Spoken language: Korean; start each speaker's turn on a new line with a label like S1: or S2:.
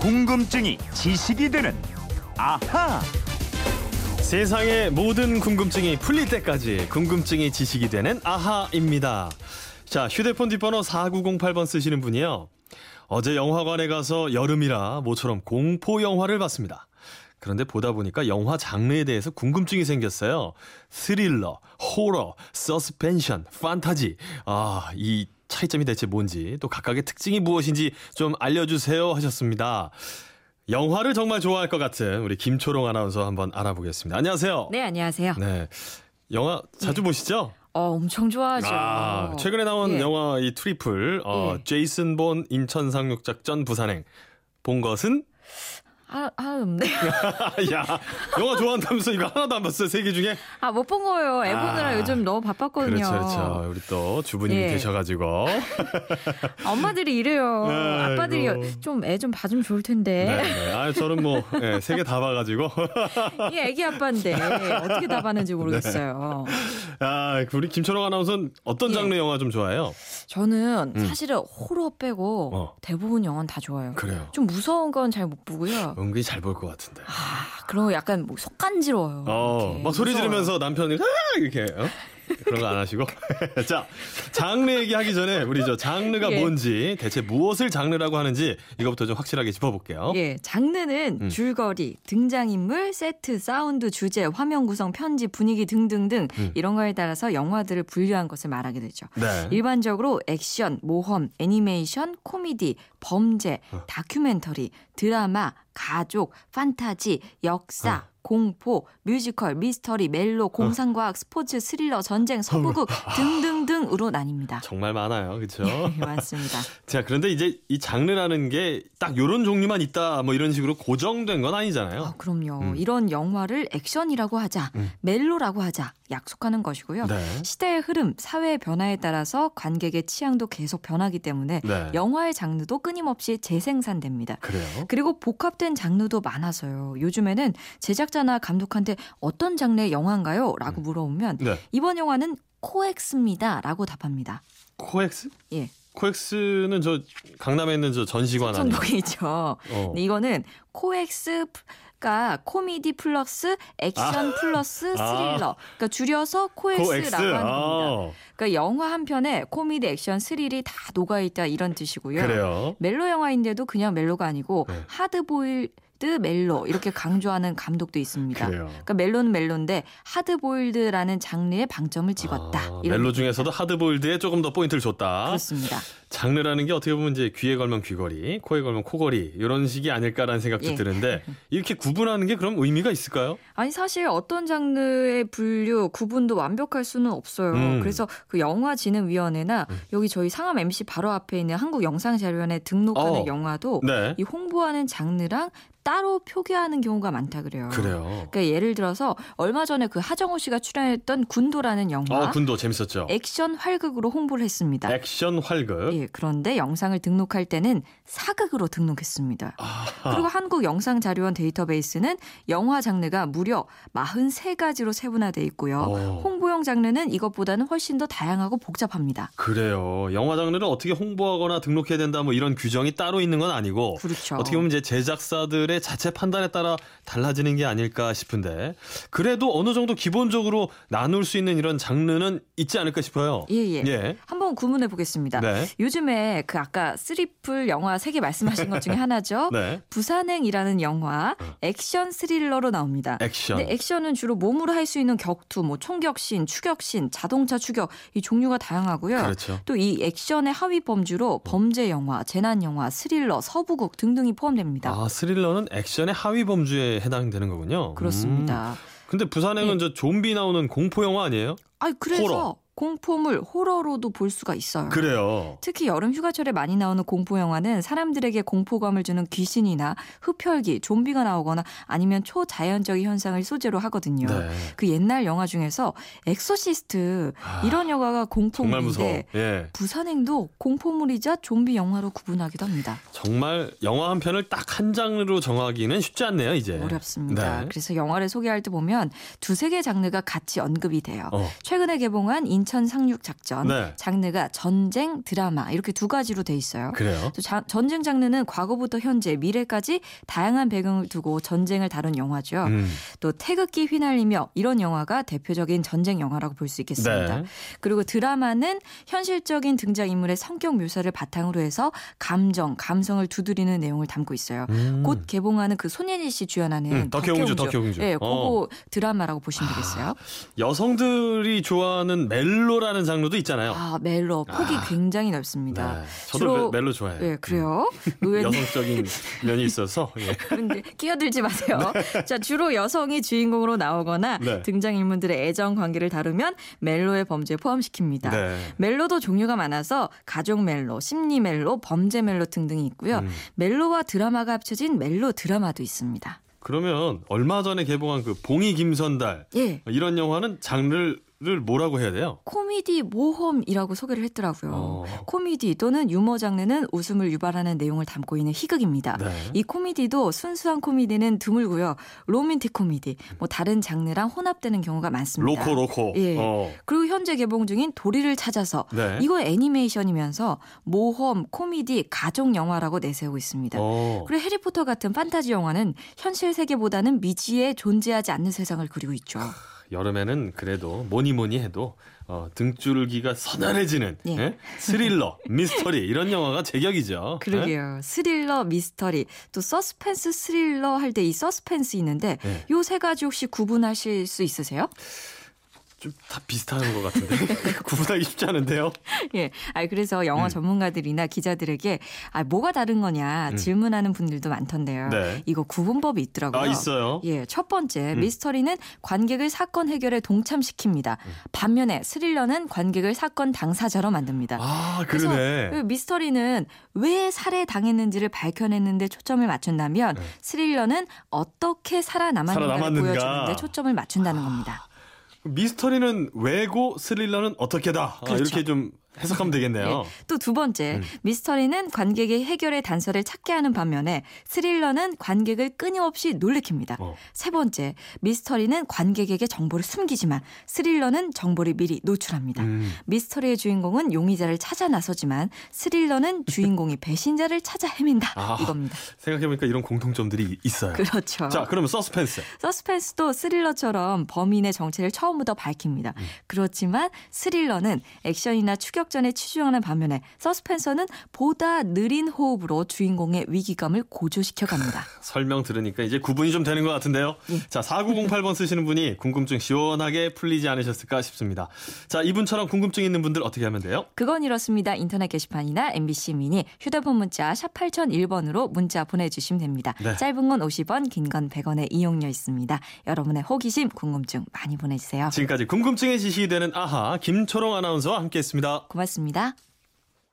S1: 궁금증이 지식이 되는 아하.
S2: 세상의 모든 궁금증이 풀릴 때까지 궁금증이 지식이 되는 아하입니다. 자, 휴대폰 뒷번호 4908번 쓰시는 분이요. 어제 영화관에 가서 여름이라 모처럼 공포 영화를 봤습니다. 그런데 보다 보니까 영화 장르에 대해서 궁금증이 생겼어요. 스릴러, 호러, 서스펜션, 판타지. 아, 이 차이점이 대체 뭔지 또 각각의 특징이 무엇인지 좀 알려주세요 하셨습니다. 영화를 정말 좋아할 것 같은 우리 김초롱 아나운서 한번 알아보겠습니다. 안녕하세요.
S3: 네, 안녕하세요.
S2: 네. 영화 자주 보시죠?
S3: 어, 엄청 좋아하죠.
S2: 아, 최근에 나온
S3: 예.
S2: 영화 이 트리플 어,
S3: 예.
S2: 제이슨 본 인천 상륙작전 부산행 본 것은
S3: 아, 아, 없네.
S2: 야 영화 좋아한다면서 이거 하나도 안 봤어요 세 개 중에
S3: 아, 못 본 거예요. 애 보느라
S2: 아,
S3: 요즘 너무 바빴거든요.
S2: 그렇죠 그렇죠 우리 또 주부님이
S3: 예.
S2: 계셔가지고
S3: 엄마들이 이래요.
S2: 아이고.
S3: 아빠들이 좀 애 좀 봐주면 좋을 텐데.
S2: 네, 네. 아 저는 뭐세 개 다 봐가지고
S3: 이 애기 아빠인데 어떻게 다 봤는지 모르겠어요.
S2: 아 우리 김초롱 아나운서는 어떤
S3: 예.
S2: 장르 영화 좀 좋아해요?
S3: 저는 사실은 호러 빼고
S2: 음. 어.
S3: 대부분 영화는 다 좋아요.
S2: 그래요.
S3: 좀 무서운 건 잘 못 보고요.
S2: 은근히 잘 볼 것 같은데.
S3: 아, 그런 거 약간 뭐 속 간지러워요.
S2: 어,
S3: 이렇게.
S2: 막 소리
S3: 무서워요.
S2: 지르면서 남편이 아! 이렇게 어? 그런 거 안 하시고 자 장르 얘기하기 전에 우리 저 장르가
S3: 예.
S2: 뭔지 대체 무엇을 장르라고 하는지 이거부터 좀 확실하게 짚어볼게요.
S3: 예, 장르는
S2: 음.
S3: 줄거리, 등장인물, 세트, 사운드, 주제, 화면 구성, 편집, 분위기 등등등
S2: 음.
S3: 이런 거에 따라서 영화들을 분류한 것을 말하게 되죠.
S2: 네.
S3: 일반적으로 액션, 모험, 애니메이션, 코미디, 범죄,
S2: 어.
S3: 다큐멘터리, 드라마, 가족, 판타지, 역사,
S2: 어.
S3: 공포, 뮤지컬, 미스터리, 멜로, 공상과학, 스포츠, 스릴러, 전쟁, 서부극
S2: 아.
S3: 등등등으로 나뉩니다.
S2: 정말 많아요, 그렇죠?
S3: 네, 많습니다.
S2: 자 그런데 이제 이 장르라는 게 딱 요런 종류만 있다 뭐 이런 식으로 고정된 건 아니잖아요.
S3: 아, 그럼요.
S2: 음.
S3: 이런 영화를 액션이라고 하자,
S2: 음.
S3: 멜로라고 하자 약속하는 것이고요.
S2: 네.
S3: 시대의 흐름, 사회의 변화에 따라서 관객의 취향도 계속 변하기 때문에
S2: 네.
S3: 영화의 장르도 끊임없이 재생산됩니다.
S2: 그래요.
S3: 그리고 복합된 장르도 많아서요. 요즘에는 제작자나 감독한테 어떤 장르의 영화인가요? 라고 물어보면
S2: 네.
S3: 이번 영화는 코엑스입니다. 라고 답합니다.
S2: 코엑스?
S3: 예.
S2: 코엑스는 저 강남에 있는 저 전시관 아니에요?
S3: 삼성동이죠.
S2: 어.
S3: 이거는 코엑스가 코미디 플러스 액션 플러스
S2: 아.
S3: 스릴러. 그러니까 줄여서
S2: 코엑스.
S3: 코엑스라고 하는 겁니다.
S2: 아,
S3: 그러니까 영화 한 편에 코미디, 액션, 스릴이 다 녹아 있다 이런 뜻이고요.
S2: 그래요.
S3: 멜로 영화인데도 그냥 멜로가 아니고
S2: 네.
S3: 하드보일드 멜로 이렇게 강조하는 감독도 있습니다.
S2: 그래요.
S3: 그러니까 멜로는 멜로인데 하드보일드라는 장르에 방점을 찍었다.
S2: 아, 멜로. 중에서도 하드 보일드에 조금 더 포인트를 줬다.
S3: 그렇습니다.
S2: 장르라는 게 어떻게 보면 이제 귀에 걸면 귀걸이, 코에 걸면 코걸이 이런 식이 아닐까라는 생각도
S3: 예.
S2: 드는데 이렇게 구분하는 게 그럼 의미가 있을까요?
S3: 아니 사실 어떤 장르의 분류 구분도 완벽할 수는 없어요.
S2: 음.
S3: 그래서 그 영화진흥위원회나 여기 저희 상암 MC 바로 앞에 있는 한국영상자료원에 등록하는
S2: 어.
S3: 영화도
S2: 네.
S3: 이 홍보하는 장르랑 따로 표기하는 경우가 많다 그래요.
S2: 그래요.
S3: 그러니까 예를 들어서 얼마 전에 그 하정우 씨가 출연했던 군도라는 영화
S2: 어, 군도 재밌었죠.
S3: 액션 활극으로 홍보를 했습니다.
S2: 액션 활극.
S3: 예, 그런데 영상을 등록할 때는 사극으로 등록했습니다.
S2: 아하.
S3: 그리고 한국 영상 자료원 데이터베이스는 영화 장르가 무려 43가지로 세분화돼 있고요.
S2: 어.
S3: 홍보용 장르는 이것보다는 훨씬 더 다양하고 복잡합니다.
S2: 그래요. 영화 장르를 어떻게 홍보하거나 등록해야 된다 뭐 이런 규정이 따로 있는 건 아니고
S3: 그렇죠.
S2: 어떻게 보면 이제 제작사들의 자체 판단에 따라 달라지는 게 아닐까 싶은데 그래도 어느 정도 기본적으로 나눌 수 있는 이런 장르는 있지 않을까 싶어요.
S3: 예, 예.
S2: 예.
S3: 한번 구분해 보겠습니다.
S2: 네.
S3: 요즘에 그 아까 트리플 영화 세 개 말씀하신 것 중에 하나죠.
S2: 네.
S3: 부산행이라는 영화 액션 스릴러로 나옵니다.
S2: 액션.
S3: 근데 액션은 주로 몸으로 할 수 있는 격투, 뭐 총격신, 추격신, 자동차 추격 이 종류가 다양하고요.
S2: 그렇죠.
S3: 또 이 액션의 하위 범주로 범죄 영화, 재난 영화, 스릴러, 서부극 등등이 포함됩니다.
S2: 아, 스릴러는 액션의 하위 범주에 해당되는 거군요.
S3: 그렇습니다.
S2: 음. 근데 부산행은 저 좀비 나오는 공포 영화 아니에요?
S3: 아, 그래서
S2: 호러.
S3: 공포물 호러로도 볼 수가 있어요.
S2: 그래요.
S3: 특히 여름 휴가철에 많이 나오는 공포 영화는 사람들에게 공포감을 주는 귀신이나 흡혈귀, 좀비가 나오거나 아니면 초자연적인 현상을 소재로 하거든요.
S2: 네.
S3: 그 옛날 영화 중에서 엑소시스트 이런 영화가
S2: 정말 무서워.
S3: 공포물인데
S2: 예.
S3: 부산행도 공포물이자 좀비 영화로 구분하기도 합니다.
S2: 정말 영화 한 편을 딱 한 장르로 정하기는 쉽지 않네요, 이제.
S3: 어렵습니다.
S2: 네.
S3: 그래서 영화를 소개할 때 보면 두세 개 장르가 같이 언급이 돼요.
S2: 어.
S3: 최근에 개봉한 인천 인천 상륙 작전.
S2: 네.
S3: 장르가 전쟁, 드라마 이렇게 두 가지로 돼 있어요.
S2: 그래요?
S3: 또 자- 전쟁 장르는 과거부터 현재, 미래까지 다양한 배경을 두고 전쟁을 다룬 영화죠.
S2: 음.
S3: 또 태극기 휘날리며 이런 영화가 대표적인 전쟁 영화라고 볼 수 있겠습니다.
S2: 네.
S3: 그리고 드라마는 현실적인 등장 인물의 성격 묘사를 바탕으로 해서 감정, 감성을 두드리는 내용을 담고 있어요.
S2: 음.
S3: 곧 개봉하는 그 손예진 씨 주연하는
S2: 음, 덕혜공주, 덕혜공주.
S3: 예,
S2: 어.
S3: 그거 드라마라고 보시면 되겠어요.
S2: 여성들이 좋아하는 멜로 라는 장르도 있잖아요.
S3: 아, 멜로 폭이
S2: 아.
S3: 굉장히 넓습니다.
S2: 네. 저도
S3: 주로-
S2: 멜- 멜로 좋아해요.
S3: 예, 그래요. 의외는
S2: 여성적인 면이 있어서. 예.
S3: 그런데 끼어들지 마세요. 자, 주로 여성이 주인공으로 나오거나
S2: 네.
S3: 등장인물들의 애정 관계를 다루면 멜로의 범죄에 포함시킵니다.
S2: 네.
S3: 멜로도 종류가 많아서 가족 멜로, 심리 멜로, 범죄 멜로 등등이 있고요.
S2: 음.
S3: 멜로와 드라마가 합쳐진 멜로 드라마도 있습니다.
S2: 그러면 얼마 전에 개봉한 그 봉이 김선달
S3: 예.
S2: 이런 영화는 장르를 뭐라고 해야 돼요?
S3: 코미디 모험이라고 소개를 했더라고요.
S2: 어.
S3: 코미디 또는 유머 장르는 웃음을 유발하는 내용을 담고 있는 희극입니다.
S2: 네.
S3: 이 코미디도 순수한 코미디는 드물고요. 로맨틱 코미디, 뭐 다른 장르랑 혼합되는 경우가 많습니다.
S2: 로코 로코.
S3: 예.
S2: 어.
S3: 그리고 현재 개봉 중인 도리를 찾아서
S2: 네.
S3: 이거 애니메이션이면서 모험, 코미디, 가족 영화라고 내세우고 있습니다.
S2: 어.
S3: 그리고 해리포터 같은 판타지 영화는 현실 세계보다는 미지에 존재하지 않는 세상을 그리고 있죠.
S2: 여름에는 그래도 뭐니 뭐니 해도 어, 등줄기가 서늘해지는
S3: 예.
S2: 예? 스릴러, 미스터리 이런 영화가 제격이죠. 예?
S3: 그러게요. 스릴러, 미스터리, 또 서스펜스 스릴러 할 때 이 서스펜스 있는데
S2: 네.
S3: 요 세 가지 혹시 구분하실 수 있으세요?
S2: 좀 다 비슷한 것 같은데 구분하기 쉽지 않은데요.
S3: 예. 아 그래서 영화
S2: 음.
S3: 전문가들이나 기자들에게 아 뭐가 다른 거냐
S2: 음.
S3: 질문하는 분들도 많던데요.
S2: 네.
S3: 이거 구분법이 있더라고요.
S2: 아 있어요.
S3: 예, 첫 번째
S2: 음.
S3: 미스터리는 관객을 사건 해결에 동참시킵니다.
S2: 음.
S3: 반면에 스릴러는 관객을 사건 당사자로 만듭니다.
S2: 아
S3: 그래서
S2: 그러네.
S3: 그 미스터리는 왜 살해 당했는지를 밝혀내는데 초점을 맞춘다면
S2: 네.
S3: 스릴러는 어떻게 살아남았는가를
S2: 살아남았는가.
S3: 보여주는데 초점을 맞춘다는 겁니다.
S2: 미스터리는 왜고 스릴러는 어떻게다 아,
S3: 그렇죠.
S2: 이렇게 좀 해석하면 되겠네요.
S3: 또두 번째,
S2: 음.
S3: 미스터리는 관객의 해결의 단서를 찾게 하는 반면에 스릴러는 관객을 끊임없이 놀래킵니다.
S2: 어.
S3: 세 번째, 미스터리는 관객에게 정보를 숨기지만 스릴러는 정보를 미리 노출합니다.
S2: 음.
S3: 미스터리의 주인공은 용의자를 찾아 나서지만 스릴러는 주인공이 배신자를 찾아 헤맨다.
S2: 아.
S3: 이겁니다.
S2: 생각해보니까 이런 공통점들이 있어요.
S3: 그렇죠.
S2: 자, 그러면 서스펜스.
S3: 서스펜스도 스릴러처럼 범인의 정체를 처음부터 밝힙니다.
S2: 음.
S3: 그렇지만 스릴러는 액션이나 추격 전에 치중하는 반면에 서스펜서는 보다 느린 호흡으로 주인공의 위기감을 고조시켜 갑니다.
S2: 설명 들으니까 이제 구분이 좀 되는 것 같은데요.
S3: 예.
S2: 자, 4908번 쓰시는 분이 궁금증 시원하게 풀리지 않으셨을까 싶습니다. 자, 이분처럼 궁금증 있는 분들 어떻게 하면 돼요?
S3: 그건 이렇습니다. 인터넷 게시판이나 MBC 미니 휴대폰 문자 샵 8001번으로 문자 보내주시면 됩니다.
S2: 네.
S3: 짧은 건 50원, 긴 건 100원의 이용료 있습니다. 여러분의 호기심, 궁금증 많이 보내주세요.
S2: 지금까지 궁금증의 지식이 되는 아하 김초롱 아나운서와 함께했습니다.
S3: 고맙습니다.